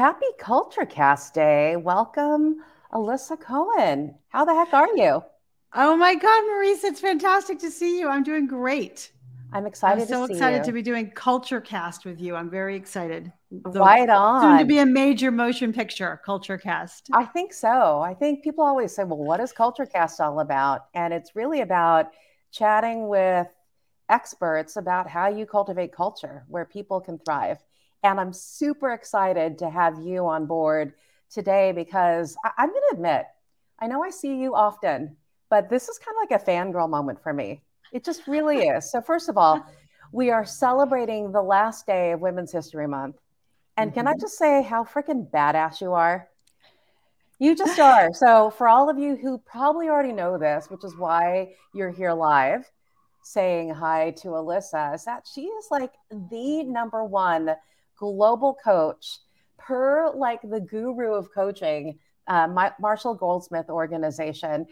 Happy Culture Cast Day. Welcome, Alisa Cohn. How the heck are you? Oh my God, Marissa, it's fantastic to see you. I'm doing great. I'm excited. I'm so to excited you. to be doing Culture Cast with you. I'm very excited. Right on. Soon to be a major motion picture, Culture Cast. I think so. I think people always say, "Well, what is Culture Cast all about?" And it's really about chatting with experts about how you cultivate culture where people can thrive. And I'm super excited to have you on board today because I- am going to admit, I know I see you often, but this is kind of like a fangirl moment for me. It just really is. So, first of all, we are celebrating the last day of Women's History Month. And mm-hmm. can I mm-hmm. just say how freaking badass you are? You just are. So, for all of you who probably already know this, which is why you're here live saying hi to Alisa, is that she is like the number one global coach per like the guru of coaching, uh, my, Marshall Goldsmith organization.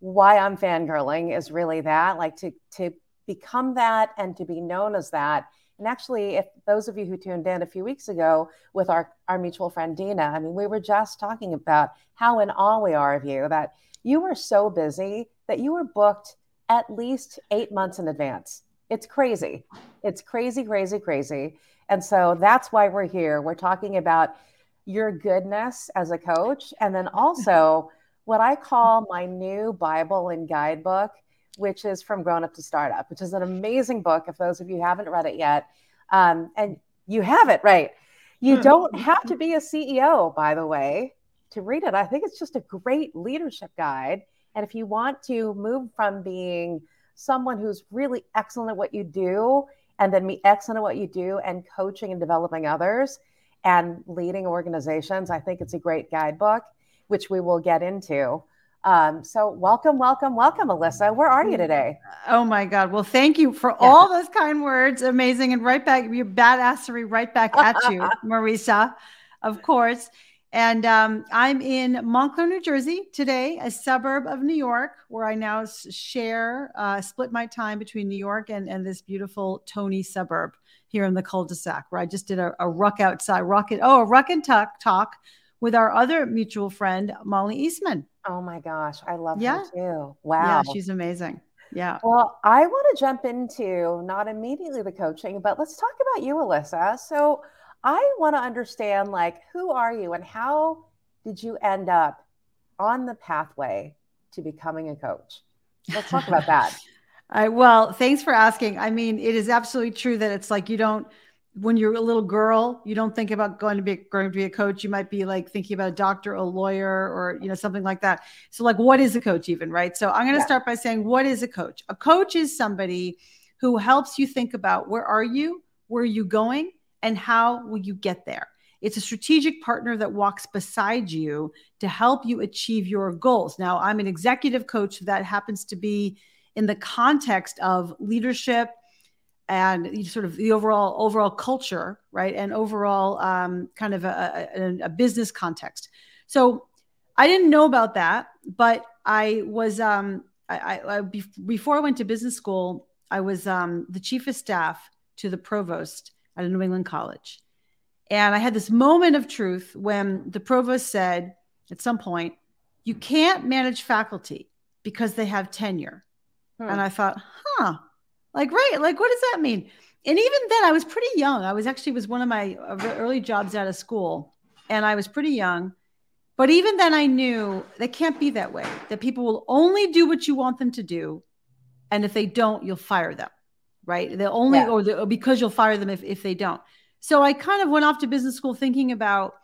Why I'm fangirling is really that, like to to become that and to be known as that. And actually, if those of you who tuned in a few weeks ago with our, our mutual friend Dina, I mean, we were just talking about how in awe we are of you, that you were so busy that you were booked at least eight months in advance. It's crazy. It's crazy, crazy, crazy. And so that's why we're here. We're talking about your goodness as a coach. And then also what I call my new Bible and guidebook, which is From Grown Up to Startup, which is an amazing book. If those of you haven't read it yet, um, and you have it, right? You hmm. don't have to be a CEO, by the way, to read it. I think it's just a great leadership guide. And if you want to move from being someone who's really excellent at what you do and then be excellent at what you do and coaching and developing others and leading organizations. I think it's a great guidebook, which we will get into. Um, so welcome, welcome, welcome, Alisa. Where are you today? Oh my God. Well, thank you for yeah. all those kind words. Amazing. And right back, your badassery right back at you, Marissa, of course. And um, I'm in Montclair, New Jersey today, a suburb of New York, where I now share, uh, split my time between New York and, and this beautiful Tony suburb here in the cul-de-sac, where I just did a, a ruck outside, rocket, oh, a ruck and tuck talk with our other mutual friend, Molly Eastman. Oh my gosh, I love yeah. her too. Wow. Yeah, she's amazing. Yeah. Well, I want to jump into not immediately the coaching, but let's talk about you, Alisa. So I want to understand like who are you and how did you end up on the pathway to becoming a coach? Let's talk about that. I well, thanks for asking. I mean, it is absolutely true that it's like you don't when you're a little girl, you don't think about going to be going to be a coach. You might be like thinking about a doctor, a lawyer, or you know something like that. So, like, what is a coach even, right? So, I'm going to yeah. start by saying, what is a coach? A coach is somebody who helps you think about where are you, where are you going, and how will you get there? It's a strategic partner that walks beside you to help you achieve your goals. Now, I'm an executive coach that happens to be in the context of leadership and sort of the overall overall culture, right, and overall um, kind of a, a, a, business context. So I didn't know about that, but I was um, I, I, before I went to business school, I was um, the chief of staff to the provost at a New England college. And I had this moment of truth when the provost said at some point, you can't manage faculty because they have tenure. Hmm. And I thought, huh, like, right, like, what does that mean? And even then, I was pretty young. I was actually was one of my early jobs out of school, and I was pretty young. But even then, I knew that can't be that way. That people will only do what you want them to do, and if they don't, you'll fire them right? They'll only, yeah. or, the, or because you'll fire them if, if they don't. So I kind of went off to business school thinking about,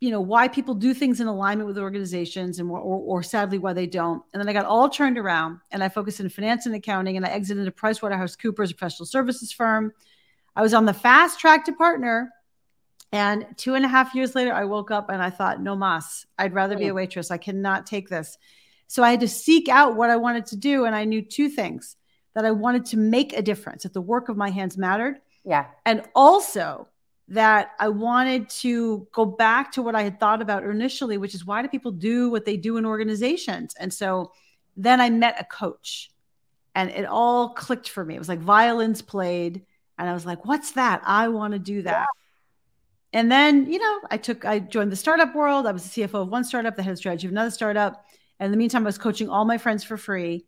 you know, why people do things in alignment with organizations and or, or, sadly why they don't. And then I got all turned around and I focused in finance and accounting and I exited a PricewaterhouseCoopers, a professional services firm. I was on the fast track to partner. And two and a half years later, I woke up and I thought, no mas, I'd rather be hmm. a waitress. I cannot take this. So I had to seek out what I wanted to do. And I knew two things that I wanted to make a difference, that the work of my hands mattered. Yeah. And also that I wanted to go back to what I had thought about initially, which is why do people do what they do in organizations? And so then I met a coach and it all clicked for me. It was like violins played. And I was like, what's that? I want to do that. and then, you know, I took, I joined the startup world. I was the CFO of one startup, the head of strategy of another startup. And in the meantime, I was coaching all my friends for free.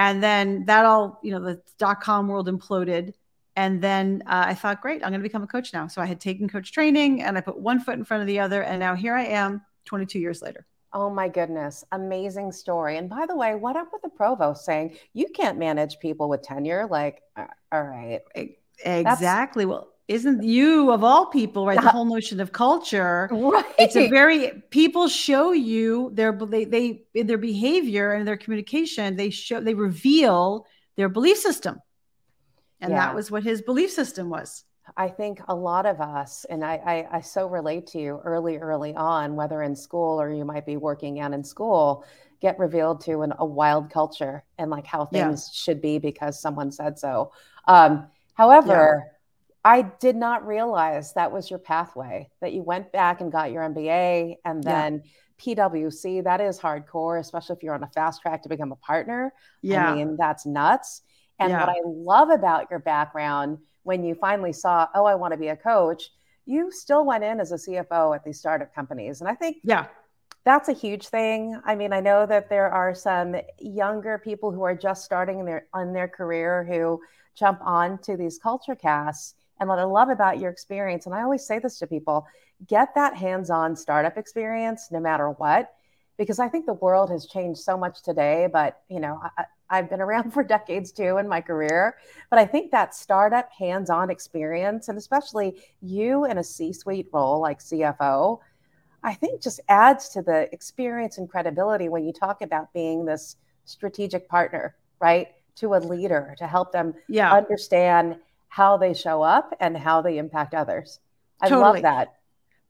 And then that all, you know, the dot com world imploded. And then uh, I thought, great, I'm going to become a coach now. So I had taken coach training and I put one foot in front of the other. And now here I am 22 years later. Oh my goodness. Amazing story. And by the way, what up with the provost saying you can't manage people with tenure? Like, uh, all right. Exactly. That's, well, isn't you of all people right? The whole notion of culture. Right it's a very people show you their they, they in their behavior and their communication they show they reveal their belief system. And yeah. that was what his belief system was. I think a lot of us and I, I i so relate to you early early on whether in school or you might be working out in school get revealed to an, a wild culture and like how things yeah. should be because someone said so. Um however yeah I did not realize that was your pathway, that you went back and got your MBA and then yeah. PWC. That is hardcore, especially if you're on a fast track to become a partner. Yeah. I mean, that's nuts. And yeah. what I love about your background, when you finally saw, oh, I want to be a coach, you still went in as a CFO at these startup companies. And I think, yeah, that's a huge thing. I mean, I know that there are some younger people who are just starting their on their career who jump on to these culture casts and what I love about your experience, and I always say this to people get that hands on startup experience no matter what, because I think the world has changed so much today. But, you know, I, I've been around for decades too in my career, but I think that startup hands on experience, and especially you in a C suite role like CFO, I think just adds to the experience and credibility when you talk about being this strategic partner, right? To a leader to help them yeah. understand how they show up and how they impact others. I totally. love that.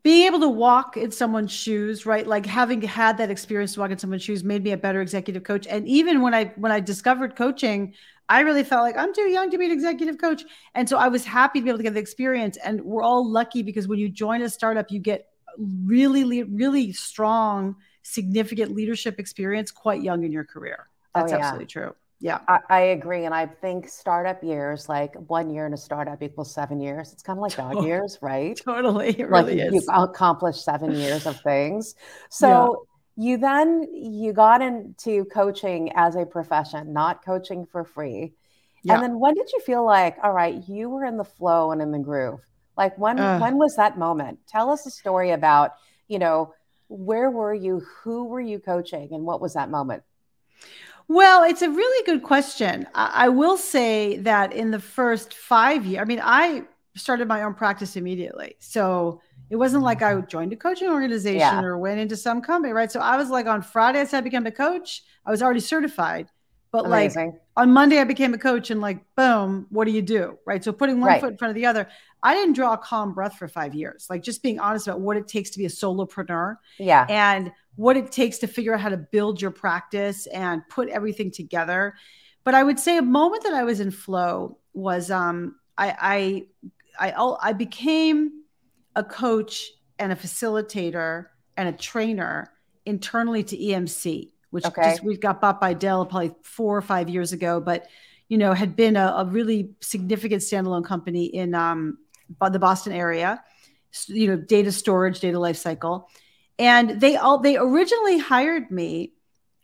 Being able to walk in someone's shoes, right? Like having had that experience to walk in someone's shoes made me a better executive coach. And even when I when I discovered coaching, I really felt like I'm too young to be an executive coach. And so I was happy to be able to get the experience. And we're all lucky because when you join a startup, you get really, really strong, significant leadership experience quite young in your career. Oh, That's oh, yeah. absolutely true. Yeah, I, I, agree. And I think startup years, like one year in a startup equals seven years. It's kind of like dog years, right? Totally. It like really you accomplished seven years of things. So yeah. you then you got into coaching as a profession, not coaching for free. Yeah. And then when did you feel like, all right, you were in the flow and in the groove? Like when uh, when was that moment? Tell us a story about, you know, where were you? Who were you coaching? And what was that moment? Well, it's a really good question. I, I will say that in the first five years, I mean, I started my own practice immediately. So it wasn't like I joined a coaching organization yeah. or went into some company, right? So I was like on Friday, I said I became a coach. I was already certified. But Amazing. like on Monday, I became a coach and like, boom, what do you do? Right. So putting one right. foot in front of the other, I didn't draw a calm breath for five years. Like just being honest about what it takes to be a solopreneur. Yeah. And what it takes to figure out how to build your practice and put everything together. But I would say a moment that I was in flow was um, I, I I I became a coach and a facilitator and a trainer internally to EMC, which okay. just we got bought by Dell probably four or five years ago, but you know had been a, a really significant standalone company in um, the Boston area. You know, data storage, data lifecycle and they all they originally hired me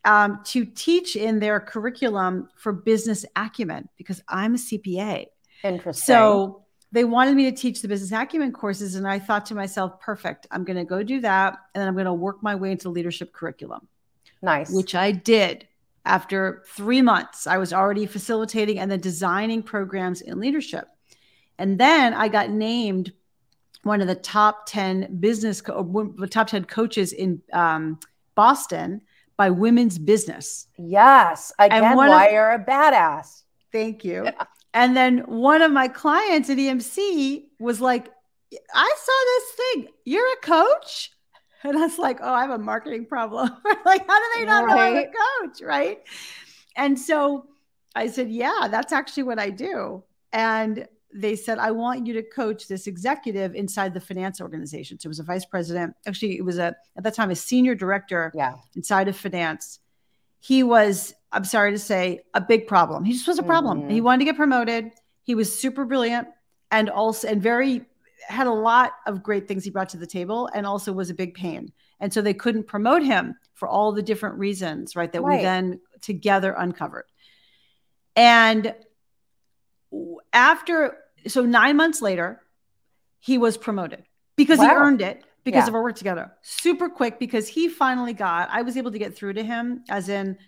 um, to teach in their curriculum for business acumen because I'm a CPA. Interesting. So they wanted me to teach the business acumen courses, and I thought to myself, perfect. I'm going to go do that, and then I'm going to work my way into leadership curriculum. Nice. Which I did. After three months, I was already facilitating and then designing programs in leadership. And then I got named one of the top 10 business, co- the top 10 coaches in um, Boston by Women's Business. Yes. Again, why of, you're a badass. Thank you. Yeah. And then one of my clients at EMC was like, I saw this thing. You're a coach? And I was like, oh, I have a marketing problem. like, how do they not right. know I'm a coach? Right. And so I said, yeah, that's actually what I do. And they said, I want you to coach this executive inside the finance organization. So it was a vice president. Actually, it was a at that time a senior director yeah. inside of finance. He was, I'm sorry to say, a big problem. He just was a problem. Mm-hmm. He wanted to get promoted. He was super brilliant and also and very had a lot of great things he brought to the table and also was a big pain. And so they couldn't promote him for all the different reasons, right? That right. we then together uncovered. And after, so nine months later, he was promoted because wow. he earned it because yeah. of our work together. Super quick because he finally got, I was able to get through to him, as in,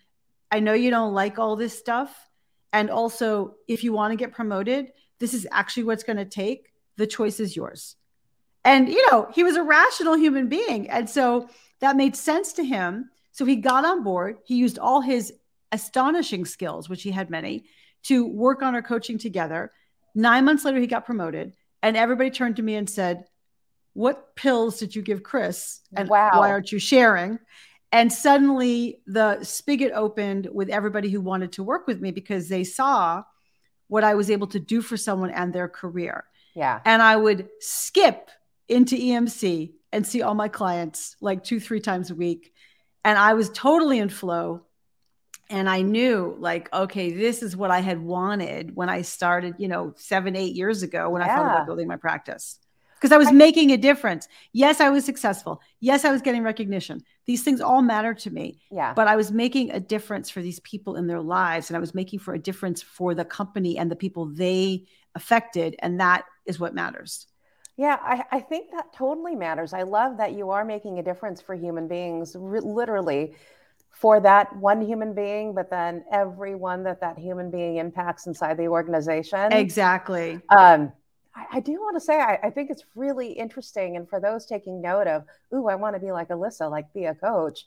I know you don't like all this stuff. And also, if you want to get promoted, this is actually what's going to take. The choice is yours. And, you know, he was a rational human being. And so that made sense to him. So he got on board. He used all his astonishing skills, which he had many, to work on our coaching together. Nine months later, he got promoted. And everybody turned to me and said, what pills did you give Chris? And wow. why aren't you sharing? And suddenly the spigot opened with everybody who wanted to work with me because they saw what I was able to do for someone and their career. Yeah. And I would skip into EMC and see all my clients like two, three times a week. And I was totally in flow. And I knew, like, okay, this is what I had wanted when I started, you know, seven, eight years ago when yeah. I thought about building my practice because I was I, making a difference. Yes, I was successful. Yes, I was getting recognition. These things all matter to me. Yeah. But I was making a difference for these people in their lives and I was making for a difference for the company and the people they affected and that is what matters. Yeah, I, I think that totally matters. I love that you are making a difference for human beings, r- literally for that one human being, but then everyone that that human being impacts inside the organization. Exactly. Um, I, do want to say, I, I, think it's really interesting. And for those taking note of, ooh, I want to be like Alisa, like be a coach.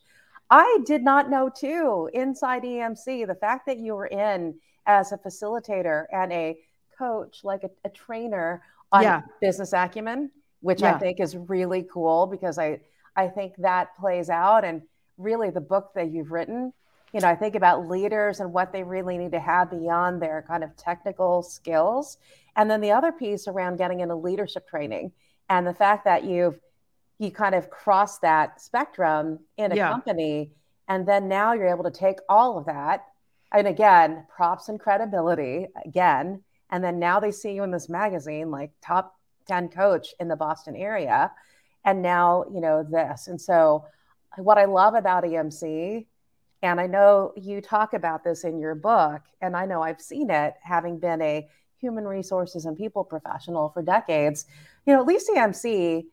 I did not know too inside EMC the fact that you were in as a facilitator and a coach, like a, a trainer on yeah. business acumen, which yeah. I think is really cool because I I think that plays out and really the book that you've written you know, I think about leaders and what they really need to have beyond their kind of technical skills. And then the other piece around getting into leadership training and the fact that you've you kind of crossed that spectrum in a yeah. company and then now you're able to take all of that and again props and credibility again and then now they see you in this magazine like top 10 coach in the boston area and now you know this and so what i love about emc and I know you talk about this in your book, and I know I've seen it having been a human resources and people professional for decades. You know, at least EMC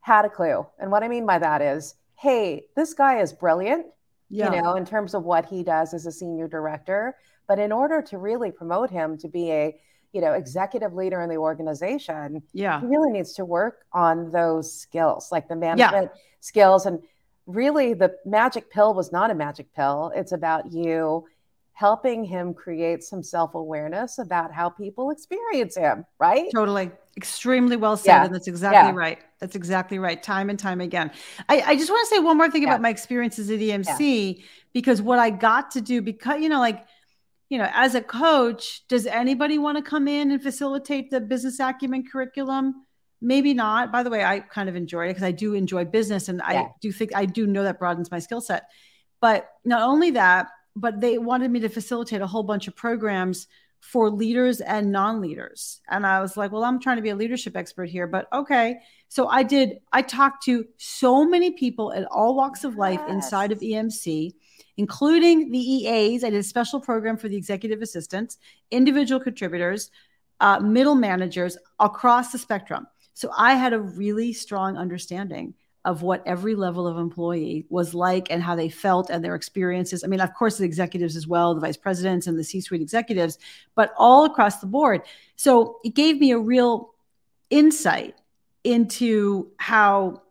had a clue. And what I mean by that is, hey, this guy is brilliant, yeah. you know, in terms of what he does as a senior director. But in order to really promote him to be a you know executive leader in the organization yeah he really needs to work on those skills like the management yeah. skills and really the magic pill was not a magic pill. It's about you helping him create some self-awareness about how people experience him, right? Totally. Extremely well said. Yeah. And that's exactly yeah. right. That's exactly right. Time and time again. I, I just want to say one more thing yeah. about my experiences at EMC, because what I got to do, because, you know, like, you know, as a coach, does anybody want to come in and facilitate the business acumen curriculum? Maybe not. By the way, I kind of enjoy it because I do enjoy business and yeah. I do think I do know that broadens my skill set. But not only that, but they wanted me to facilitate a whole bunch of programs for leaders and non-leaders. And I was like, well, I'm trying to be a leadership expert here, but okay. So I did I talked to so many people at all walks of life yes. inside of EMC, including the EAs. I did a special program for the executive assistants, individual contributors, uh, middle managers across the spectrum. So I had a really strong understanding of what every level of employee was like and how they felt and their experiences. I mean, of course, the executives as well, the vice presidents and the C suite executives, but all across the board. So it gave me a real insight into how,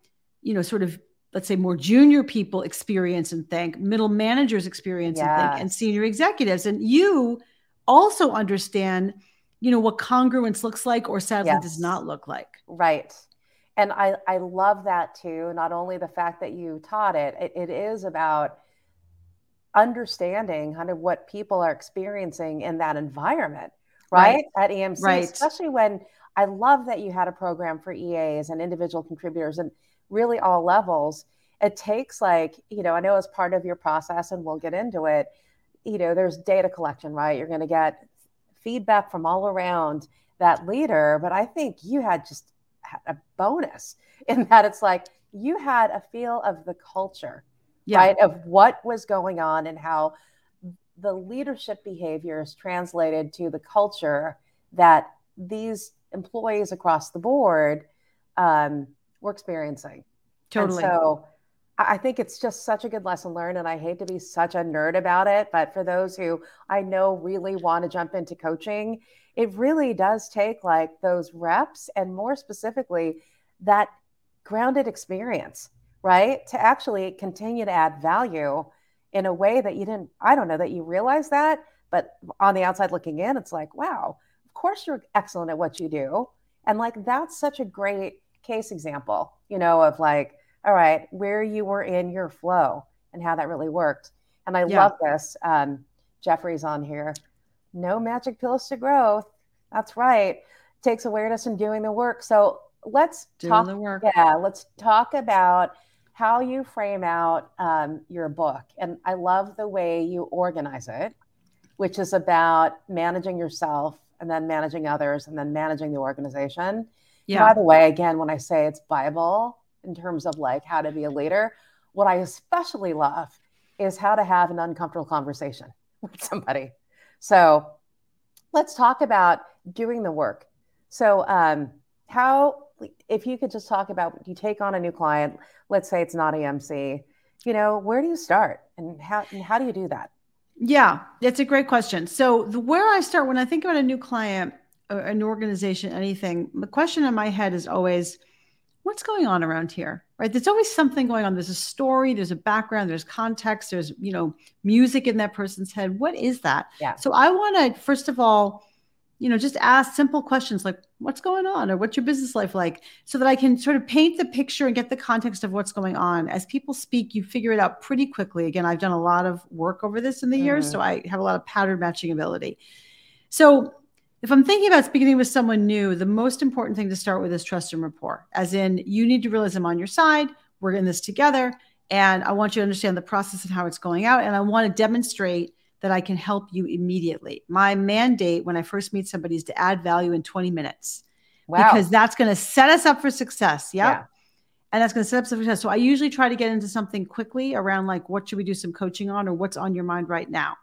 you know, sort of, let's say, more junior people experience and think, middle managers experience and think, and senior executives. And you also understand you know what congruence looks like or sadly yes. does not look like right and I, I love that too not only the fact that you taught it, it it is about understanding kind of what people are experiencing in that environment right, right. at emc right. especially when i love that you had a program for eas and individual contributors and really all levels it takes like you know i know as part of your process and we'll get into it you know there's data collection right you're going to get feedback from all around that leader. But I think you had just a bonus in that it's like you had a feel of the culture, Yeah. right? Of what was going on and how the leadership behaviors translated to the culture that these employees across the board um, were experiencing. Totally. And so I think it's just such a good lesson learned. And I hate to be such a nerd about it, but for those who I know really want to jump into coaching, it really does take like those reps and more specifically that grounded experience, right? To actually continue to add value in a way that you didn't, I don't know that you realize that, but on the outside looking in, it's like, wow, of course you're excellent at what you do. And like that's such a great case example, you know, of like, all right, where you were in your flow and how that really worked. And I Yeah. love this. Um, Jeffrey's on here. No magic pills to growth. That's right. Takes awareness and doing the work. So let's Doing talk. the work. Yeah, let's talk about how you frame out um, your book. And I love the way you organize it, which is about managing yourself and then managing others and then managing the organization. Yeah. By the way, again, when I say it's Bible in terms of like how to be a leader, what I especially love is how to have an uncomfortable conversation with somebody. So let's talk about doing the work. So, um, how, if you could just talk about you take on a new client, let's say it's not EMC, you know, where do you start and how, and how do you do that? Yeah, it's a great question. So the where I start when I think about a new client, an organization, anything, the question in my head is always, what's going on around here? Right? There's always something going on. There's a story, there's a background, there's context, there's you know music in that person's head. What is that? Yeah. So I want to first of all, you know, just ask simple questions like, what's going on, or what's your business life like, so that I can sort of paint the picture and get the context of what's going on. As people speak, you figure it out pretty quickly. Again, I've done a lot of work over this in the years, Mhm. so I have a lot of pattern matching ability. So if I'm thinking about speaking with someone new, the most important thing to start with is trust and rapport. As in, you need to realize I'm on your side. We're in this together. And I want you to understand the process and how it's going out. And I want to demonstrate that I can help you immediately. My mandate when I first meet somebody is to add value in 20 minutes Wow. because that's going to set us up for success. Yep. Yeah. And that's going to set up for success. So I usually try to get into something quickly around like, what should we do some coaching on or what's on your mind right now?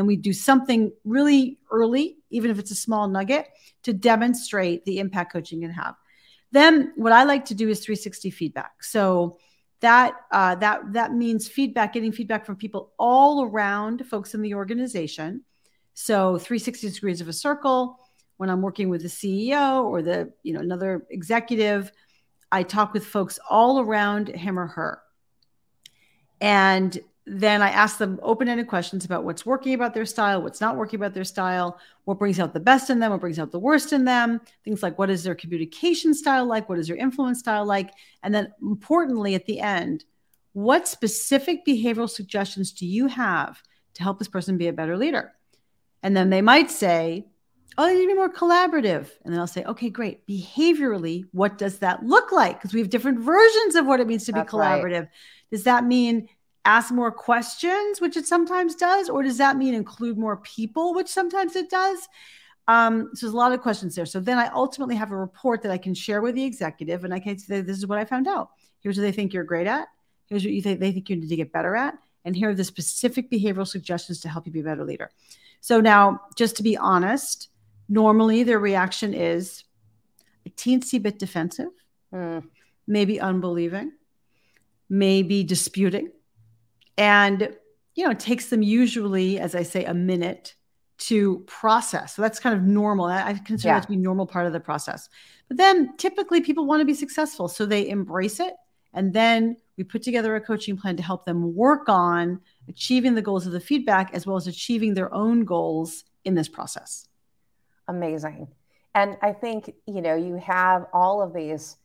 Then we do something really early, even if it's a small nugget, to demonstrate the impact coaching can have. Then what I like to do is 360 feedback. So that uh, that that means feedback, getting feedback from people all around folks in the organization. So 360 degrees of a circle. When I'm working with the CEO or the you know another executive, I talk with folks all around him or her, and then I ask them open-ended questions about what's working about their style, what's not working about their style, what brings out the best in them, what brings out the worst in them, things like what is their communication style like, what is their influence style like, and then importantly at the end, what specific behavioral suggestions do you have to help this person be a better leader? And then they might say, Oh, they need to be more collaborative. And then I'll say, okay, great. Behaviorally, what does that look like? Because we have different versions of what it means to be That's right. collaborative. Does that mean ask more questions, which it sometimes does? Or does that mean include more people, which sometimes it does? Um, so there's a lot of questions there. So then I ultimately have a report that I can share with the executive, and I can say, this is what I found out. Here's what they think you're great at. Here's what you think they think you need to get better at. And here are the specific behavioral suggestions to help you be a better leader. So now, just to be honest, normally their reaction is a teensy bit defensive, Hmm. maybe unbelieving, maybe disputing. And, you know, it takes them usually, as I say, a minute to process. So that's kind of normal. I consider Yeah. that to be normal part of the process. But then typically people want to be successful. So they embrace it. And then we put together a coaching plan to help them work on achieving the goals of the feedback as well as achieving their own goals in this process. Amazing. And I think, you know, you have all of these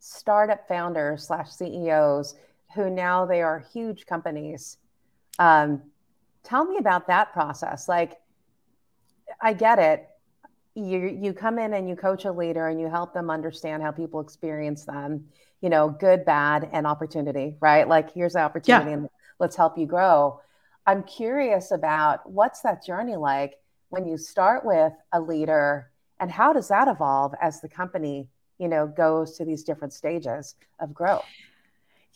startup founders slash CEOs who now they are huge companies. Um, tell me about that process. Like, I get it. You you come in and you coach a leader and you help them understand how people experience them, you know, good, bad, and opportunity, right? Like here's the opportunity and let's help you grow. I'm curious about what's that journey like when you start with a leader and how does that evolve as the company you know, goes to these different stages of growth.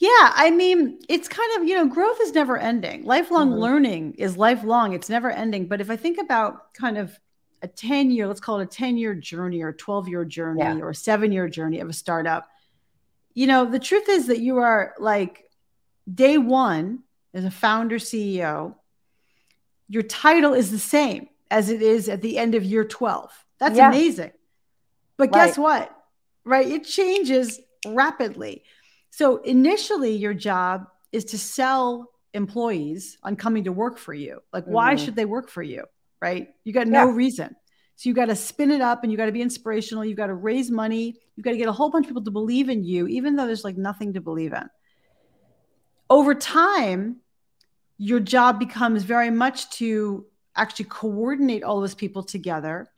Yeah, I mean, it's kind of, you know, growth is never ending. Lifelong mm-hmm. learning is lifelong, it's never ending. But if I think about kind of a 10 year, let's call it a 10 year journey or 12 year journey yeah. or a seven year journey of a startup, you know, the truth is that you are like day one as a founder CEO, your title is the same as it is at the end of year 12. That's yeah. amazing. But right. guess what? Right? It changes rapidly. So initially, your job is to sell employees on coming to work for you. Like, mm-hmm. why should they work for you? Right? You got no yeah. reason. So you got to spin it up and you got to be inspirational. You got to raise money. You got to get a whole bunch of people to believe in you, even though there's like nothing to believe in. Over time, your job becomes very much to actually coordinate all those people together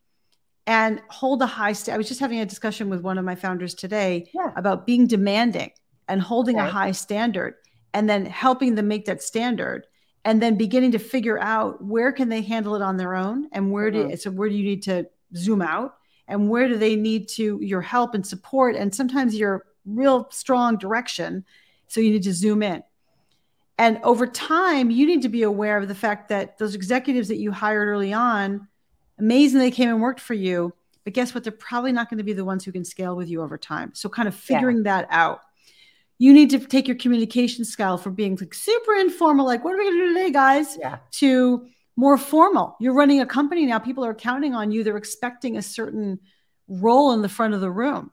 and hold a high st- I was just having a discussion with one of my founders today yeah. about being demanding and holding okay. a high standard and then helping them make that standard and then beginning to figure out where can they handle it on their own and where do mm-hmm. so where do you need to zoom out and where do they need to your help and support and sometimes your real strong direction so you need to zoom in and over time you need to be aware of the fact that those executives that you hired early on amazing they came and worked for you but guess what they're probably not going to be the ones who can scale with you over time so kind of figuring yeah. that out you need to take your communication style from being like super informal, like, what are we going to do today, guys? Yeah. To more formal. You're running a company now. People are counting on you. They're expecting a certain role in the front of the room.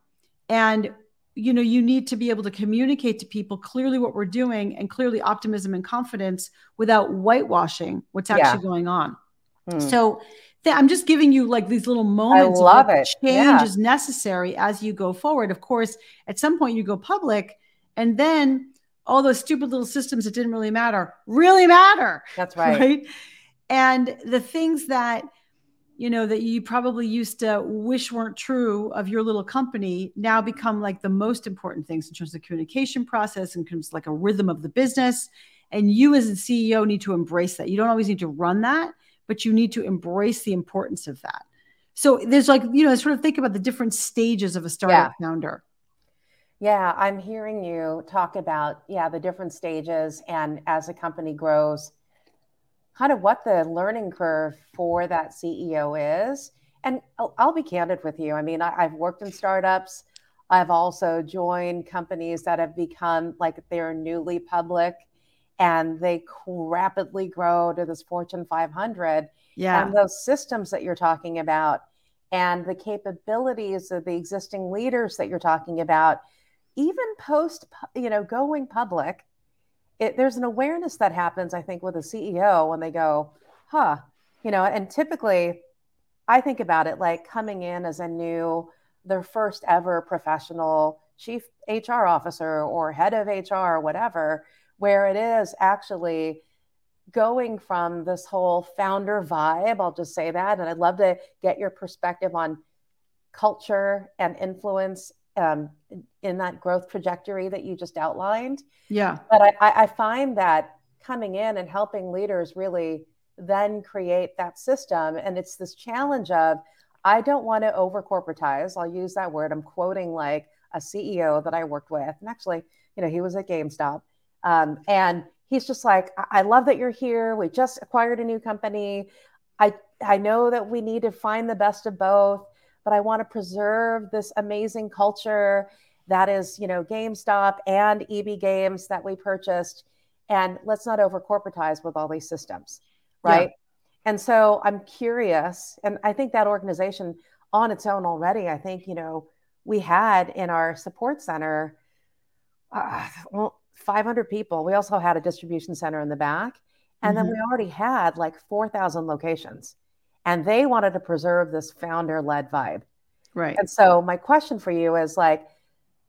And you know, you need to be able to communicate to people clearly what we're doing and clearly optimism and confidence without whitewashing what's actually yeah. going on. Hmm. So th- I'm just giving you like these little moments. I love it. Change yeah. is necessary as you go forward. Of course, at some point you go public and then all those stupid little systems that didn't really matter really matter. That's right. Right. And the things that, you know, that you probably used to wish weren't true of your little company now become like the most important things in terms of the communication process and comes like a rhythm of the business. And you as a CEO need to embrace that. You don't always need to run that, but you need to embrace the importance of that. So there's like, you know, sort of think about the different stages of a startup yeah. founder. Yeah, I'm hearing you talk about, yeah, the different stages and as a company grows, kind of what the learning curve for that CEO is. And I'll, I'll be candid with you. I mean, I, I've worked in startups. I've also joined companies that have become like they're newly public and they rapidly grow to this Fortune 500. Yeah. And those systems that you're talking about and the capabilities of the existing leaders that you're talking about even post, you know, going public, it, there's an awareness that happens, I think, with a CEO when they go, huh, you know, and typically I think about it like coming in as a new, their first ever professional chief HR officer or head of HR or whatever, where it is actually going from this whole founder vibe. I'll just say that. And I'd love to get your perspective on culture and influence um, in that growth trajectory that you just outlined. Yeah. But I, I find that coming in and helping leaders really then create that system. And it's this challenge of, I don't want to over corporatize. I'll use that word. I'm quoting like a CEO that I worked with. And actually, you know, he was at GameStop. Um, and he's just like, I love that you're here. We just acquired a new company. I, I know that we need to find the best of both but I want to preserve this amazing culture that is, you know, GameStop and EB Games that we purchased. And let's not over corporatize with all these systems, right? Yeah. And so I'm curious, and I think that organization on its own already, I think, you know, we had in our support center uh, well, 500 people. We also had a distribution center in the back. And mm-hmm. then we already had like 4,000 locations and they wanted to preserve this founder led vibe. Right. And so my question for you is like,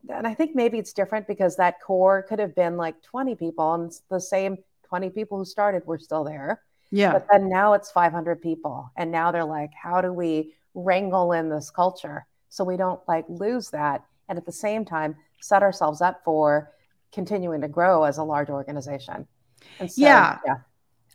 and I think maybe it's different because that core could have been like 20 people and the same 20 people who started were still there. Yeah. But then now it's 500 people. And now they're like, how do we wrangle in this culture so we don't like lose that? And at the same time, set ourselves up for continuing to grow as a large organization. So, yeah. yeah.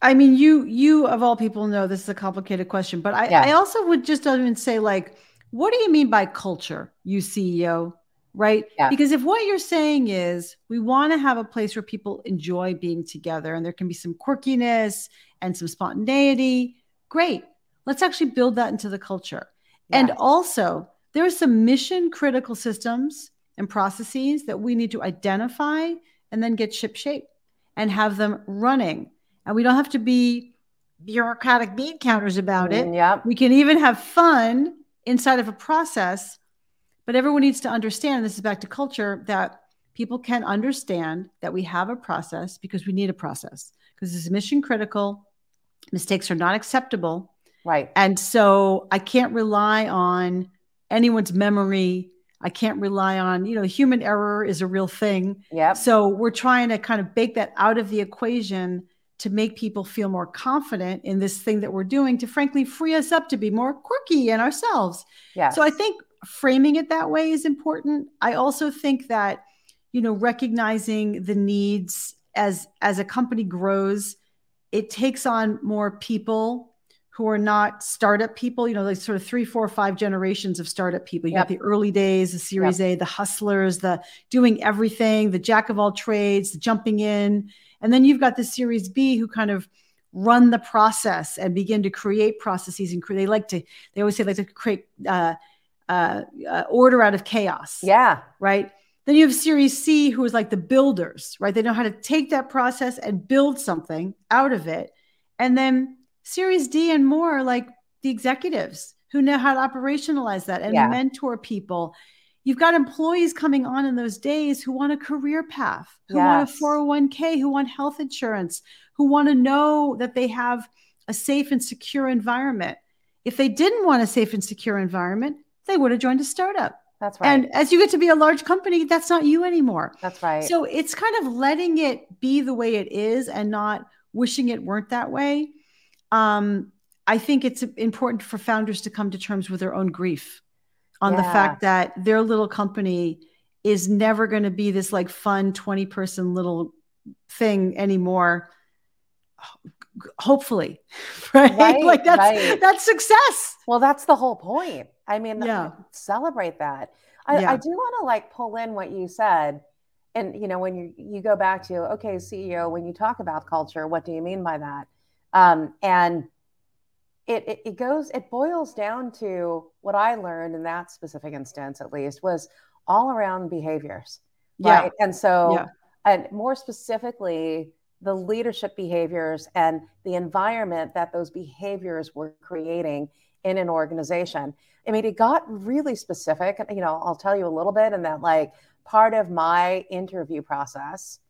I mean, you you of all people know this is a complicated question, but I, yeah. I also would just even say like, what do you mean by culture, you CEO? right? Yeah. Because if what you're saying is we want to have a place where people enjoy being together and there can be some quirkiness and some spontaneity, great. Let's actually build that into the culture. Yes. And also, there are some mission critical systems and processes that we need to identify and then get ship shape and have them running. And we don't have to be bureaucratic bean counters about it. Mm, yeah. We can even have fun inside of a process. But everyone needs to understand this is back to culture that people can understand that we have a process because we need a process because this is mission critical. Mistakes are not acceptable. Right. And so I can't rely on anyone's memory. I can't rely on, you know, human error is a real thing. Yeah. So we're trying to kind of bake that out of the equation to make people feel more confident in this thing that we're doing to frankly free us up to be more quirky in ourselves. Yeah. So I think framing it that way is important. I also think that, you know, recognizing the needs as as a company grows, it takes on more people who are not startup people, you know, like sort of three, four, five generations of startup people. You yep. got the early days, the series yep. A, the hustlers, the doing everything, the jack of all trades, the jumping in. And then you've got the series B who kind of run the process and begin to create processes and they like to, they always say like to create uh, uh, uh, order out of chaos. Yeah. Right. Then you have Series C, who is like the builders, right? They know how to take that process and build something out of it. And then Series D and more like the executives who know how to operationalize that and yeah. mentor people. You've got employees coming on in those days who want a career path, who yes. want a 401k, who want health insurance, who want to know that they have a safe and secure environment. If they didn't want a safe and secure environment, they would have joined a startup. That's right. And as you get to be a large company, that's not you anymore. That's right. So it's kind of letting it be the way it is and not wishing it weren't that way um, I think it's important for founders to come to terms with their own grief on yeah. the fact that their little company is never going to be this like fun 20 person little thing anymore hopefully right, right like that's right. that's success well that's the whole point i mean yeah. celebrate that I, yeah. I do want to like pull in what you said and you know when you you go back to okay ceo when you talk about culture what do you mean by that um, and it, it, it goes, it boils down to what I learned in that specific instance, at least, was all around behaviors. Yeah. Right? And so, yeah. and more specifically, the leadership behaviors and the environment that those behaviors were creating in an organization. I mean, it got really specific. You know, I'll tell you a little bit, and that like part of my interview process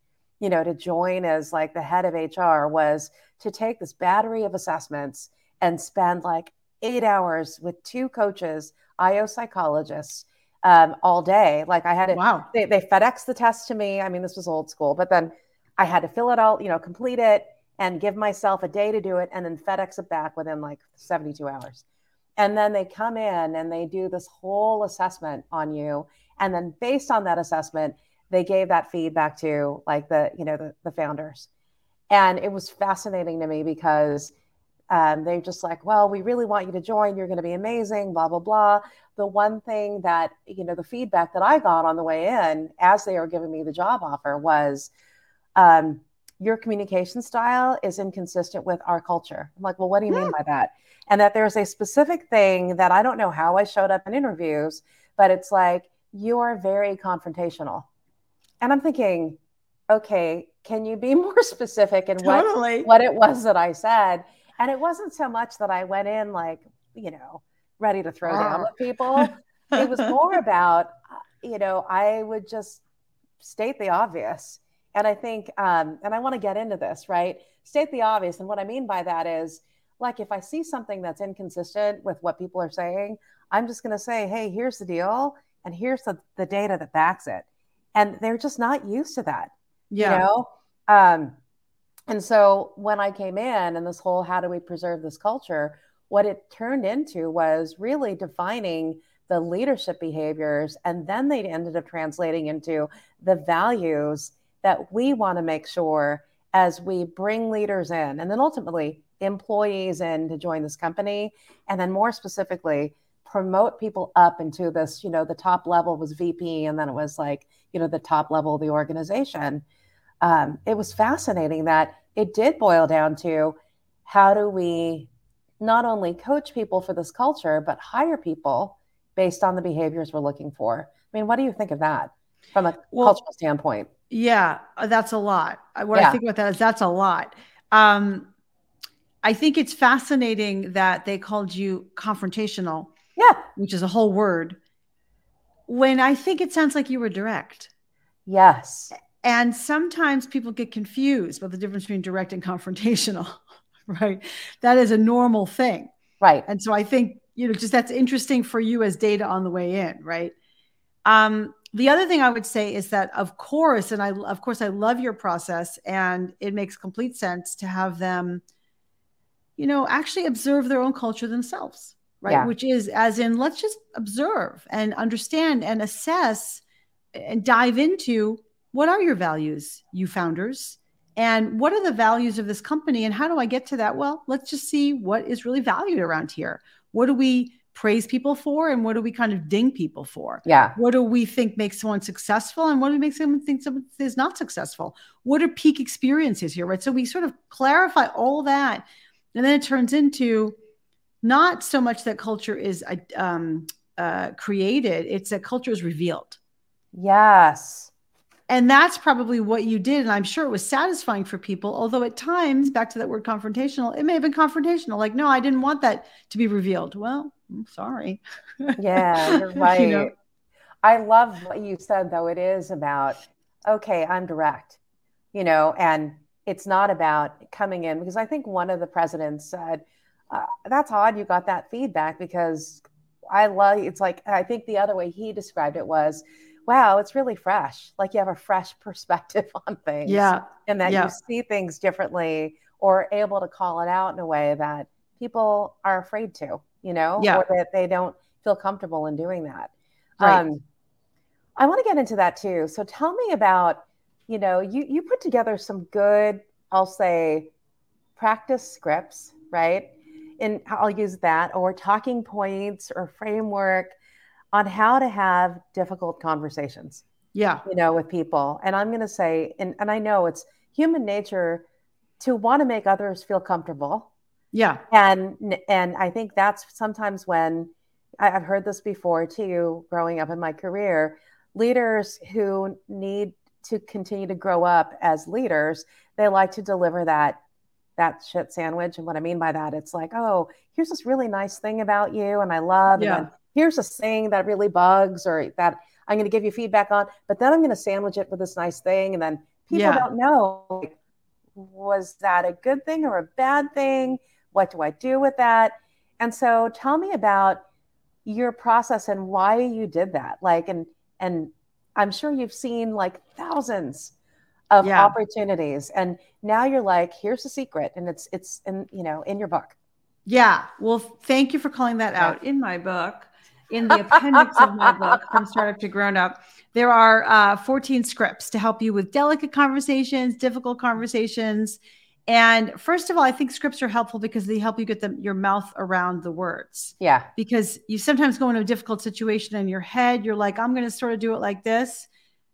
you know, to join as like the head of HR was to take this battery of assessments and spend like eight hours with two coaches, IO psychologists, um, all day. Like I had to, wow. they, they FedEx the test to me. I mean, this was old school, but then I had to fill it out, you know, complete it and give myself a day to do it and then FedEx it back within like 72 hours. And then they come in and they do this whole assessment on you. And then based on that assessment, they gave that feedback to like the you know the, the founders and it was fascinating to me because um, they're just like well we really want you to join. You're going to be amazing blah blah blah. The one thing that you know the feedback that i got on the way in as they were giving me the job offer was um, your communication style is inconsistent with our culture. I'm like well what do you mean by that? And that there's a specific thing that i don't know how i showed up in interviews but it's like you are very confrontational. And I'm thinking, okay, can you be more specific in totally. what, what it was that I said? And it wasn't so much that I went in like, you know, ready to throw down with people. it was more about, you know, I would just state the obvious. And I think, um, and I want to get into this, right? State the obvious. And what I mean by that is, like, if I see something that's inconsistent with what people are saying, I'm just going to say, hey, here's the deal. And here's the, the data that backs it and they're just not used to that yeah. you know um, and so when i came in and this whole how do we preserve this culture what it turned into was really defining the leadership behaviors and then they ended up translating into the values that we want to make sure as we bring leaders in and then ultimately employees in to join this company and then more specifically promote people up into this, you know, the top level was VP and then it was like, you know, the top level of the organization. Um, it was fascinating that it did boil down to how do we not only coach people for this culture, but hire people based on the behaviors we're looking for. I mean, what do you think of that from a well, cultural standpoint? Yeah, uh, that's a lot. Uh, what yeah. I think about that is that's a lot. Um, I think it's fascinating that they called you confrontational. Yeah. Which is a whole word. When I think it sounds like you were direct. Yes. And sometimes people get confused about the difference between direct and confrontational, right? That is a normal thing. Right. And so I think, you know, just that's interesting for you as data on the way in, right? Um, the other thing I would say is that, of course, and I, of course, I love your process, and it makes complete sense to have them, you know, actually observe their own culture themselves, right? Yeah. Which is, as in, let's just observe and understand and assess and dive into what are your values, you founders, and what are the values of this company, and how do I get to that? Well, let's just see what is really valued around here. What do we praise people for and what do we kind of ding people for? Yeah. What do we think makes someone successful and what do we make someone think someone is not successful? What are peak experiences here, right? So we sort of clarify all that. And then it turns into not so much that culture is um, uh, created, it's that culture is revealed. Yes. And that's probably what you did. And I'm sure it was satisfying for people. Although at times, back to that word confrontational, it may have been confrontational. Like, no, I didn't want that to be revealed. Well, I'm sorry. Yeah, you're right. you know? I love what you said, though. It is about, okay, I'm direct, you know, and it's not about coming in because I think one of the presidents said, uh, that's odd you got that feedback because I love it's like, I think the other way he described it was, wow, it's really fresh. Like you have a fresh perspective on things. Yeah. And that yeah. you see things differently or able to call it out in a way that people are afraid to you know, yeah. or that they don't feel comfortable in doing that. Right. Um, I want to get into that too. So tell me about, you know, you you put together some good, I'll say, practice scripts, right? And I'll use that or talking points or framework on how to have difficult conversations. Yeah. You know, with people. And I'm going to say, and, and I know it's human nature to want to make others feel comfortable yeah. And and I think that's sometimes when I've heard this before too, growing up in my career, leaders who need to continue to grow up as leaders, they like to deliver that that shit sandwich. And what I mean by that, it's like, oh, here's this really nice thing about you, and I love. Yeah. And here's a thing that really bugs, or that I'm going to give you feedback on. But then I'm going to sandwich it with this nice thing, and then people yeah. don't know. Like, was that a good thing or a bad thing? What do I do with that? And so tell me about your process and why you did that. Like, and, and I'm sure you've seen like thousands of yeah. opportunities and now you're like, here's the secret. And it's, it's in, you know, in your book. Yeah. Well, thank you for calling that out in my book in the appendix of my book, From Startup to Grown Up, there are uh, 14 scripts to help you with delicate conversations, difficult conversations, and first of all, I think scripts are helpful because they help you get them your mouth around the words. Yeah. Because you sometimes go into a difficult situation in your head, you're like, I'm going to sort of do it like this.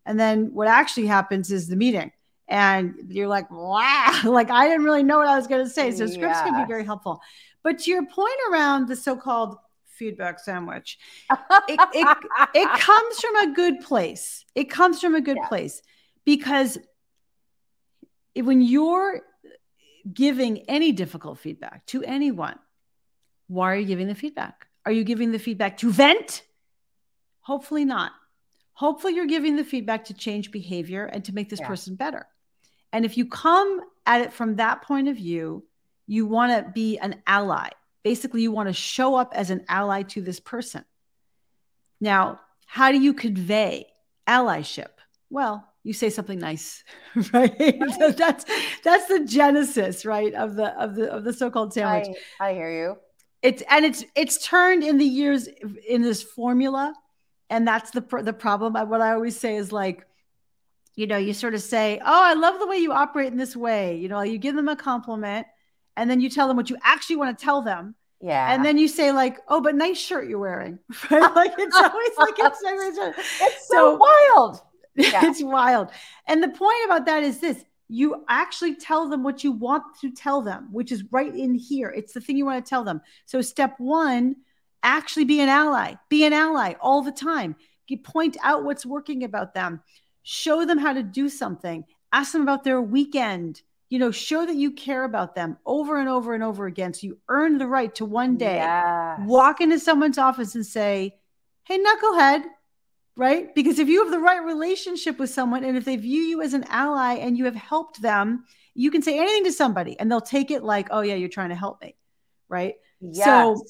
And then what actually happens is the meeting. And you're like, wow, like I didn't really know what I was going to say. So scripts can be very helpful. But to your point around the so-called feedback sandwich, it, it, it comes from a good place. It comes from a good yeah. place because when you're giving any difficult feedback to anyone, why are you giving the feedback? Are you giving the feedback to vent? Hopefully not. Hopefully, you're giving the feedback to change behavior and to make this yeah. person better. And if you come at it from that point of view, you want to be an ally. Basically, you want to show up as an ally to this person. Now, how do you convey allyship? Well, you say something nice right, so that's that's the genesis right of the of the of the so-called sandwich. I, I hear you. It's and it's it's turned in the years in this formula and that's the the problem. What i always say is like you know you sort of say oh i love the way you operate in this way. You know you give them a compliment and then you tell them what you actually want to tell them Yeah. And then you say like, "Oh, but nice shirt you're wearing." Right? Like it's always like it's, it's so, so wild. Yeah. it's wild. And the point about that is this: you actually tell them what you want to tell them, which is right in here. It's the thing you want to tell them. So step 1, actually be an ally. Be an ally all the time. You point out what's working about them. Show them how to do something. Ask them about their weekend you know, show that you care about them over and over and over again. So you earn the right to one day yes. walk into someone's office and say, Hey, knucklehead, right? Because if you have the right relationship with someone and if they view you as an ally and you have helped them, you can say anything to somebody and they'll take it like, Oh, yeah, you're trying to help me, right? Yes. So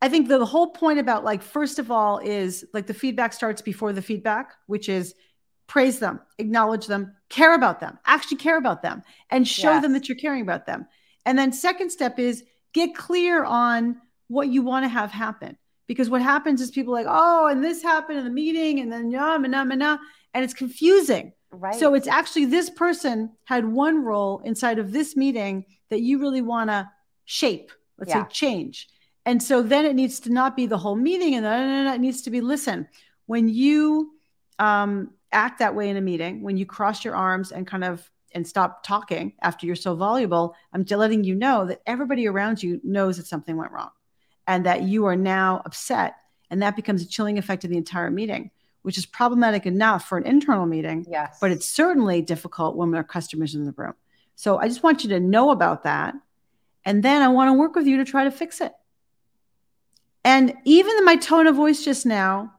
I think the, the whole point about like, first of all, is like the feedback starts before the feedback, which is praise them, acknowledge them, care about them, actually care about them, and show yes. them that you're caring about them. And then, second step is get clear on what you want to have happen. Because what happens is people like, oh, and this happened in the meeting, and then yum and um and uh, and it's confusing. Right. So it's actually this person had one role inside of this meeting that you really want to shape, let's yeah. say change. And so then it needs to not be the whole meeting, and then it needs to be listen. When you um, act that way in a meeting when you cross your arms and kind of and stop talking after you're so voluble i'm letting you know that everybody around you knows that something went wrong and that you are now upset. And that becomes a chilling effect of the entire meeting which is problematic enough for an internal meeting yes. but it's certainly difficult when there are customers in the room. So i just want you to know about that. And then i want to work with you to try to fix it. And even in my tone of voice just now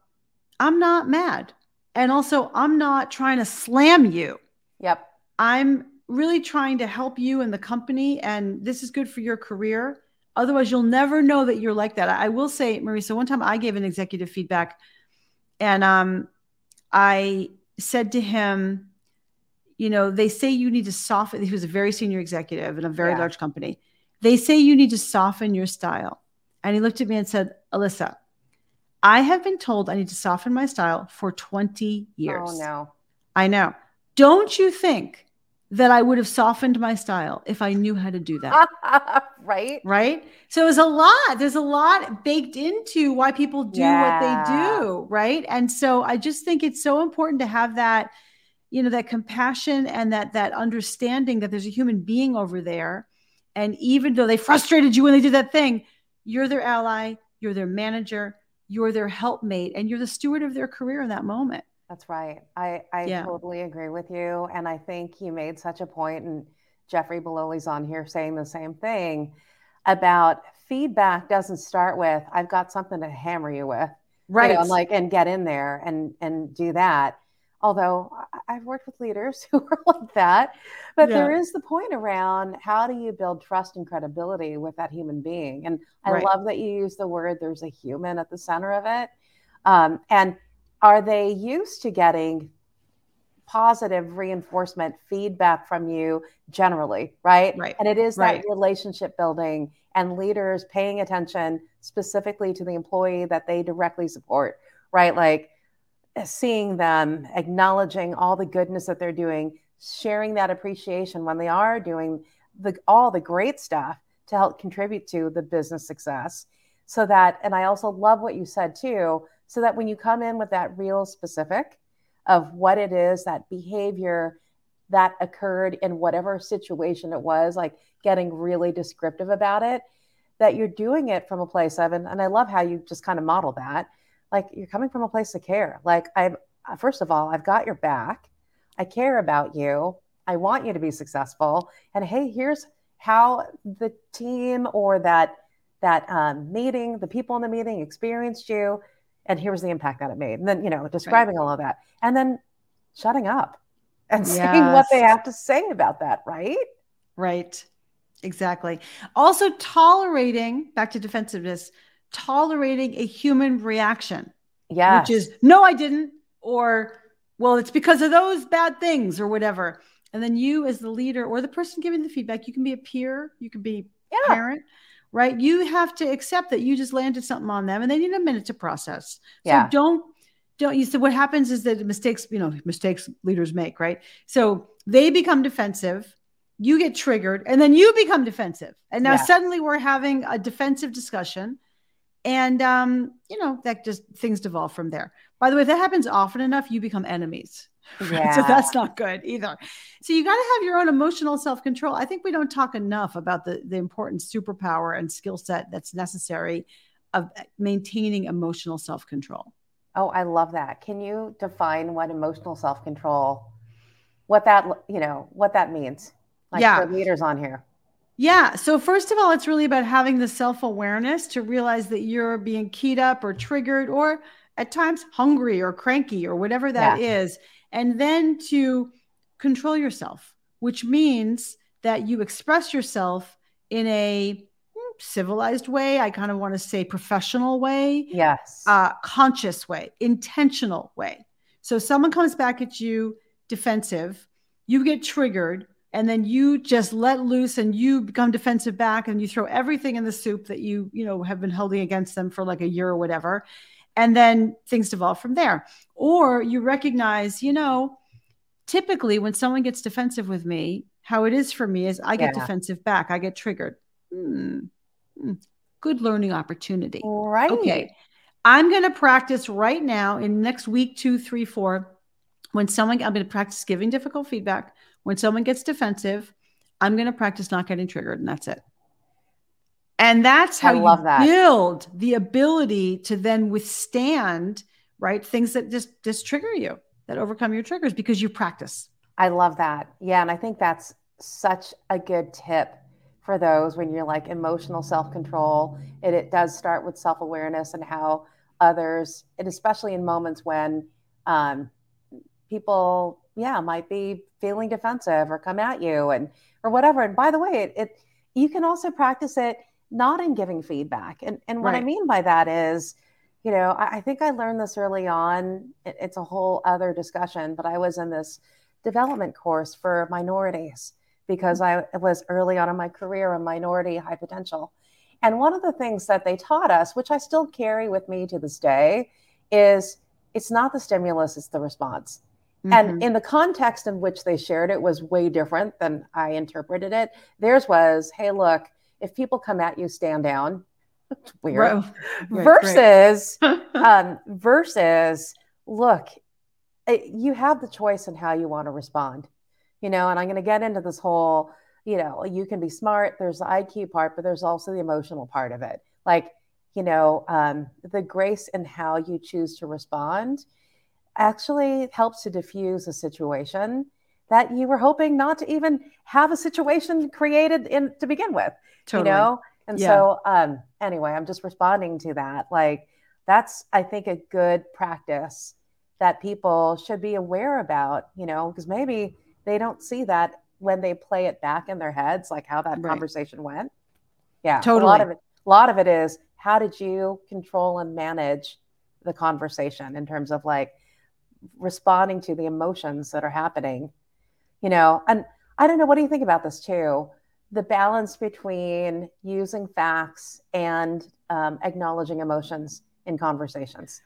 i'm not mad and also, I'm not trying to slam you. Yep. I'm really trying to help you and the company, and this is good for your career. Otherwise, you'll never know that you're like that. I will say, Marissa, one time I gave an executive feedback, and um, I said to him, you know, they say you need to soften. He was a very senior executive in a very yeah. large company. They say you need to soften your style. And he looked at me and said, Alisa, I have been told I need to soften my style for 20 years. Oh, no. I know. Don't you think that I would have softened my style if I knew how to do that? right. Right. So there's a lot. There's a lot baked into why people do yeah. what they do. Right. And so I just think it's so important to have that, you know, that compassion and that that understanding that there's a human being over there. And even though they frustrated you when they did that thing, you're their ally, you're their manager, you're their helpmate and you're the steward of their career in that moment. That's right. I, I yeah. totally agree with you. And I think you made such a point, and Jeffrey Beloli's on here saying the same thing about feedback doesn't start with, I've got something to hammer you with. Right. You know, like, and get in there and, and do that. Although I've worked with leaders who are like that, but yeah. there is the point around how do you build trust and credibility with that human being? And I right. love that you use the word there's a human at the center of it. Um, and are they used to getting positive reinforcement feedback from you generally, right? Right. And it is right. that relationship building and leaders paying attention specifically to the employee that they directly support, right? Like, seeing them, acknowledging all the goodness that they're doing, sharing that appreciation when they are doing the all the great stuff to help contribute to the business success. So that, and I also love what you said too, so that when you come in with that real specific of what it is, that behavior that occurred in whatever situation it was, like getting really descriptive about it, that you're doing it from a place of, and, and I love how you just kind of model that like you're coming from a place of care. Like I'm uh, first of all, I've got your back. I care about you. I want you to be successful. And hey, here's how the team or that that um, meeting, the people in the meeting experienced you, and here's the impact that it made. And then you know, describing right. all of that, and then shutting up and yes. seeing what they have to say about that. Right. Right. Exactly. Also tolerating back to defensiveness tolerating a human reaction. Yeah. Which is, no, I didn't. Or, well, it's because of those bad things or whatever. And then you, as the leader or the person giving the feedback, you can be a peer, you can be yeah. parent, right? You have to accept that you just landed something on them and they need a minute to process. Yeah. So don't, don't you said what happens is that mistakes, you know, mistakes leaders make, right? So they become defensive you get triggered and then you become defensive and now Yeah. suddenly we're having a defensive discussion and um you know that just things devolve from there by the way if that happens often enough you become enemies Yeah. so that's not good either so you got to have your own emotional self-control i think we don't talk enough about the the important superpower and skill set that's necessary of maintaining emotional self-control Oh, I love that. Can you define what emotional self control, what that you know, what that means? Like Yeah. for leaders on here. Yeah. So, first of all, it's really about having the self awareness to realize that you're being keyed up or triggered or at times hungry or cranky or whatever that is, And then to control yourself, which means that you express yourself in a hmm, civilized way. I kind of want to say professional way, Yes. uh, conscious way, intentional way. So, someone comes back at you defensive, you get triggered and then you just let loose and you become defensive back and you throw everything in the soup that you you know have been holding against them for like a year or whatever and then things devolve from there or you recognize you know typically when someone gets defensive with me how it is for me is i get Yeah. defensive back i get triggered Hmm. Hmm. good learning opportunity right. Okay. I'm going to practice right now in next week, two, three, four. When someone, I'm going to practice giving difficult feedback. When someone gets defensive, I'm going to practice not getting triggered, and that's it. And that's how I love you that. build the ability to then withstand, right? Things that just just trigger you, that overcome your triggers because you practice. I love that. Yeah. And I think that's such a good tip for those when you're like emotional self control. It, it does start with self awareness and how others, and especially in moments when um, people, yeah, might be feeling defensive or come at you and or whatever. And by the way, it, it you can also practice it not in giving feedback. And and what I mean by that is, you know, I, I think I learned this early on. It- it's a whole other discussion, but I was in this development course for minorities because I was early on in my career a minority high potential. And one of the things that they taught us, which I still carry with me to this day, is it's not the stimulus, it's the response. Mhm. And in the context in which they shared it was way different than I interpreted it. Theirs was, hey, look, if people come at you, stand down. Weird. Right, right, versus right. um, versus look it, you have the choice in how you want to respond you know and i'm going to get into this whole you know you can be smart there's the iq part but there's also the emotional part of it like you know um, the grace in how you choose to respond actually helps to diffuse a situation that you were hoping not to even have a situation created in to begin with totally. you know and Yeah. so um anyway i'm just responding to that like that's i think a good practice that people should be aware about you know because maybe they don't see that when they play it back in their heads like how that Right. conversation went yeah a Totally. lot of it a lot of it is how did you control and manage the conversation in terms of like responding to the emotions that are happening you know and i don't know what do you think about this too the balance between using facts and um, acknowledging emotions in conversations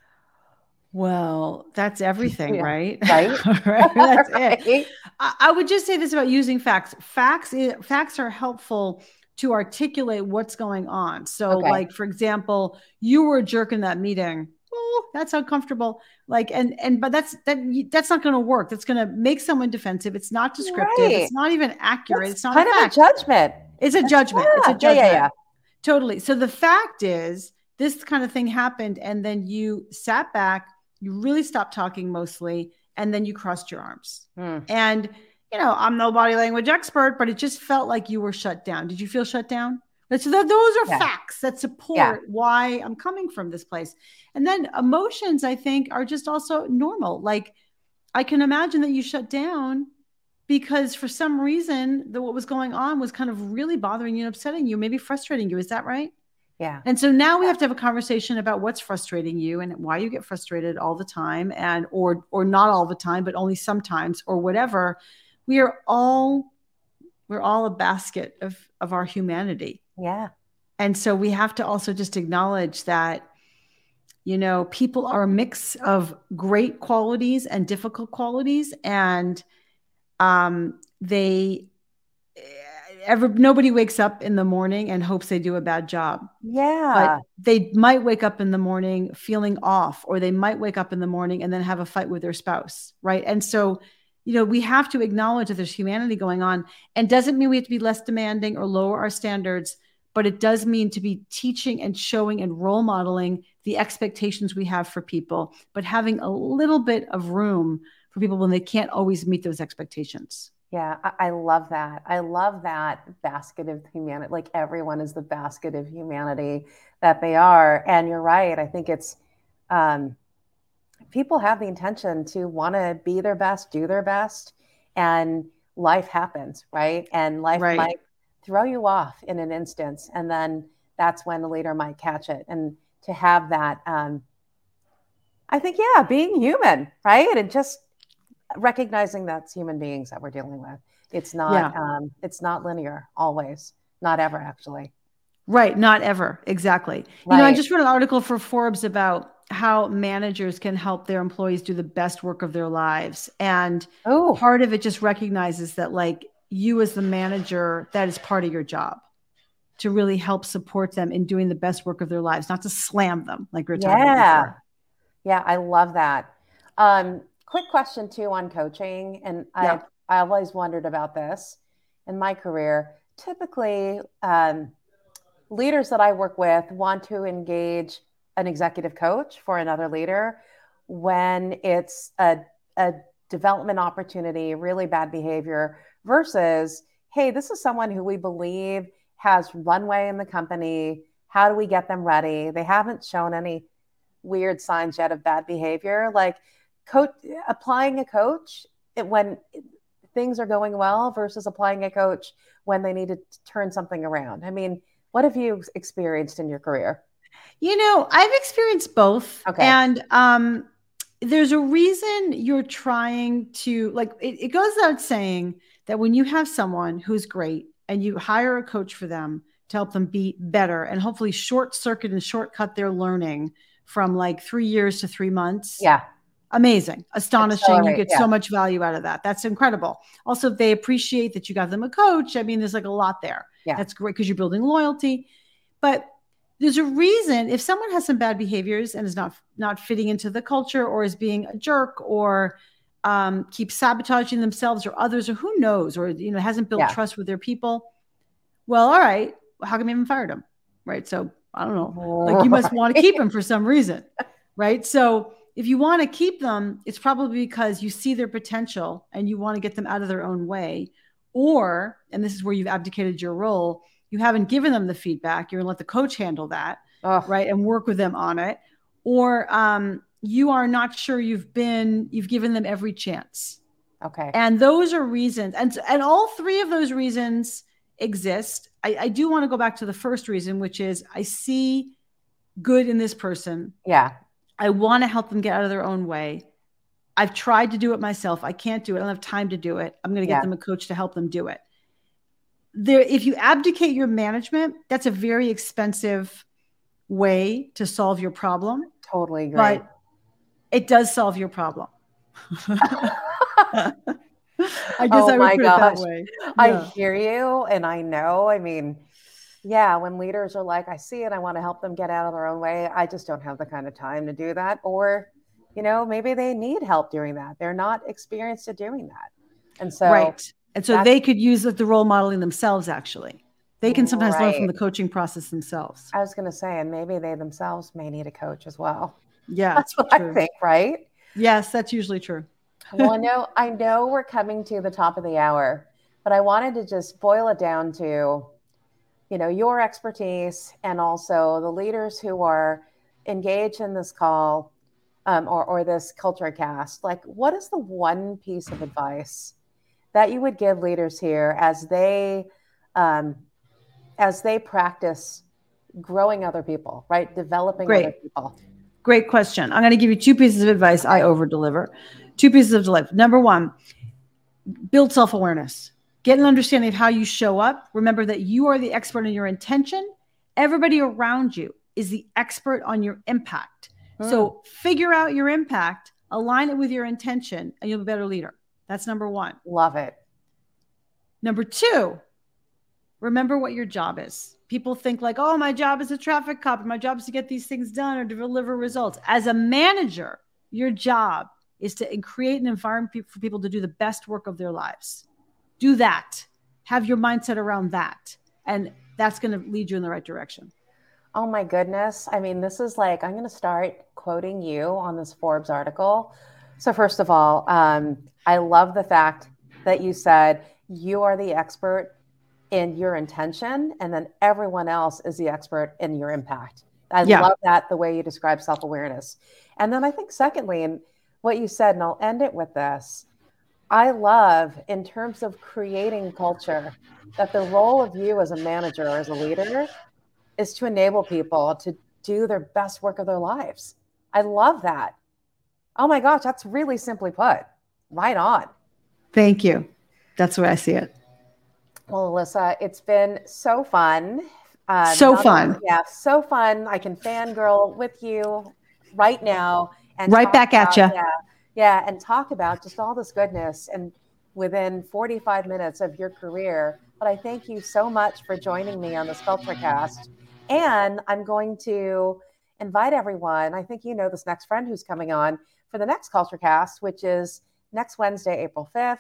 Well, that's everything, Yeah. right? Right. right. That's it. I, I would just say this about using facts. Facts, i- facts are helpful to articulate what's going on. So, Okay. like for example, you were a jerk in that meeting. Oh, that's uncomfortable. Like, and and but that's that that's not going to work. That's going to make someone defensive. It's not descriptive. Right. It's not even accurate. That's it's not kind a of a judgment it's a That's- judgment. It's a judgment. yeah, yeah, yeah. Totally. So the fact is, this kind of thing happened, and then you sat back, you really stopped talking mostly, and then you crossed your arms. Hmm. And, you know, I'm no body language expert, but it just felt like you were shut down. Did you feel shut down? And So th- those are Yeah. facts that support Yeah. why I'm coming from this place. And then emotions, I think, are just also normal. Like I can imagine that you shut down because for some reason the, what was going on was kind of really bothering you and upsetting you, maybe frustrating you. Is that right? yeah And so now we have to have a conversation about what's frustrating you and why you get frustrated all the time and or or not all the time but only sometimes or whatever. We are all we're all a basket of of our humanity. Yeah And so we have to also just acknowledge that you know, people are a mix of great qualities and difficult qualities and um they every, nobody wakes up in the morning and hopes they do a bad job. Yeah. But they might wake up in the morning feeling off, or they might wake up in the morning and then have a fight with their spouse. Right. And so, you know, we have to acknowledge that there's humanity going on and doesn't mean we have to be less demanding or lower our standards, but it does mean to be teaching and showing and role modeling the expectations we have for people, but having a little bit of room for people when they can't always meet those expectations. Yeah, I, I, love that. I love that basket of humanity. Like everyone is the basket of humanity that they are. And you're right. I think it's um, people have the intention to want to be their best, do their best, and life happens, right? And life right. might throw you off in an instance, and then that's when the leader might catch it. And to have that, um, I think, yeah, being human, right? And just recognizing that's human beings that we're dealing with. It's not yeah. um, it's not linear always, not ever actually. Right, not ever. Exactly. Right. You know, I just wrote an article for Forbes about how managers can help their employees do the best work of their lives. And Ooh. part of it just recognizes that like you as the manager, that is part of your job to really help support them in doing the best work of their lives, not to slam them like we're talking yeah. about. Yeah, I love that. Um, quick question too on coaching, and yeah. I I always wondered about this in my career. Typically, um, leaders that I work with want to engage an executive coach for another leader when it's a, a development opportunity, really bad behavior, versus, hey, this is someone who we believe has runway in the company. How do we get them ready? They haven't shown any weird signs yet of bad behavior. Like, coach applying a coach when things are going well versus applying a coach when they need to turn something around? I mean, what have you experienced in your career? You know, I've experienced both. Okay. And um, there's a reason you're trying to, like, it, it goes without saying that when you have someone who's great and you hire a coach for them to help them be better and hopefully short circuit and shortcut their learning from like three years to three months. Yeah amazing, astonishing. You get yeah. so much value out of that. That's incredible. Also, they appreciate that you got them a coach. I mean, there's like a lot there. Yeah. That's great because you're building loyalty. But there's a reason if someone has some bad behaviors and is not not fitting into the culture or is being a jerk or um, keeps sabotaging themselves or others or who knows or you know hasn't built yeah. trust with their people. Well, all right. How come you haven't fired them? Right. So I don't know. Like you must want to keep them for some reason. Right. So if you want to keep them, it's probably because you see their potential and you want to get them out of their own way. Or, and this is where you've abdicated your role, you haven't given them the feedback. You're going to let the coach handle that, Ugh. right? And work with them on it. Or um, you are not sure you've been, you've given them every chance. Okay. And those are reasons. And, and all three of those reasons exist. I, I do want to go back to the first reason, which is I see good in this person. Yeah. I want to help them get out of their own way. I've tried to do it myself. I can't do it. I don't have time to do it. I'm going to get yeah. them a coach to help them do it. There, if you abdicate your management, that's a very expensive way to solve your problem. Totally agree. But it does solve your problem. I guess oh I would put gosh. it that way. Yeah. I hear you and I know. I mean, yeah, when leaders are like, I see it, I want to help them get out of their own way. I just don't have the kind of time to do that. Or, you know, maybe they need help doing that. They're not experienced at doing that. And so, right. And so they could use the role modeling themselves, actually. They can sometimes right. learn from the coaching process themselves. I was going to say, and maybe they themselves may need a coach as well. Yeah. That's what true. I think, right? Yes, that's usually true. well, I know, I know we're coming to the top of the hour, but I wanted to just boil it down to you know your expertise and also the leaders who are engaged in this call um, or, or this culture cast like what is the one piece of advice that you would give leaders here as they um, as they practice growing other people right developing Great. other people Great question. I'm going to give you two pieces of advice. I over deliver. Two pieces of advice. Number one, build self awareness. Get an understanding of how you show up. Remember that you are the expert in your intention. Everybody around you is the expert on your impact. Hmm. So figure out your impact, align it with your intention, and you'll be a better leader. That's number one. Love it. Number two, remember what your job is. People think like, oh, my job is a traffic cop, my job is to get these things done or to deliver results. As a manager, your job is to create an environment for people to do the best work of their lives. Do that. Have your mindset around that. And that's going to lead you in the right direction. Oh my goodness. I mean, this is like, I'm going to start quoting you on this Forbes article. So, first of all, um, I love the fact that you said you are the expert in your intention, and then everyone else is the expert in your impact. I yeah. love that the way you describe self awareness. And then I think, secondly, and what you said, and I'll end it with this I love, in terms of creating culture, that the role of you as a manager or as a leader is to enable people to do their best work of their lives. I love that. Oh my gosh, that's really simply put. Right on. Thank you. That's the way I see it. Well, Alisa, it's been so fun. Uh, so fun. yeah, so fun. I can fangirl with you right now. And right back about, at you. Yeah, yeah, and talk about just all this goodness and within 45 minutes of your career. But I thank you so much for joining me on this Culture Cast. And I'm going to invite everyone. I think you know this next friend who's coming on for the next Culture Cast, which is next Wednesday, April 5th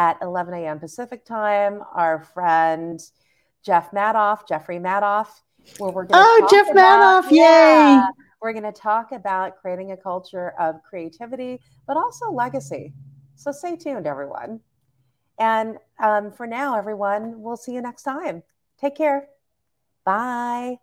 at 11 a.m. Pacific time. Our friend Jeff Madoff, Jeffrey Madoff, where we're going oh, Jeff about, Madoff, yeah, yay! We're going to talk about creating a culture of creativity, but also legacy. So stay tuned, everyone. And um, for now, everyone, we'll see you next time. Take care. Bye.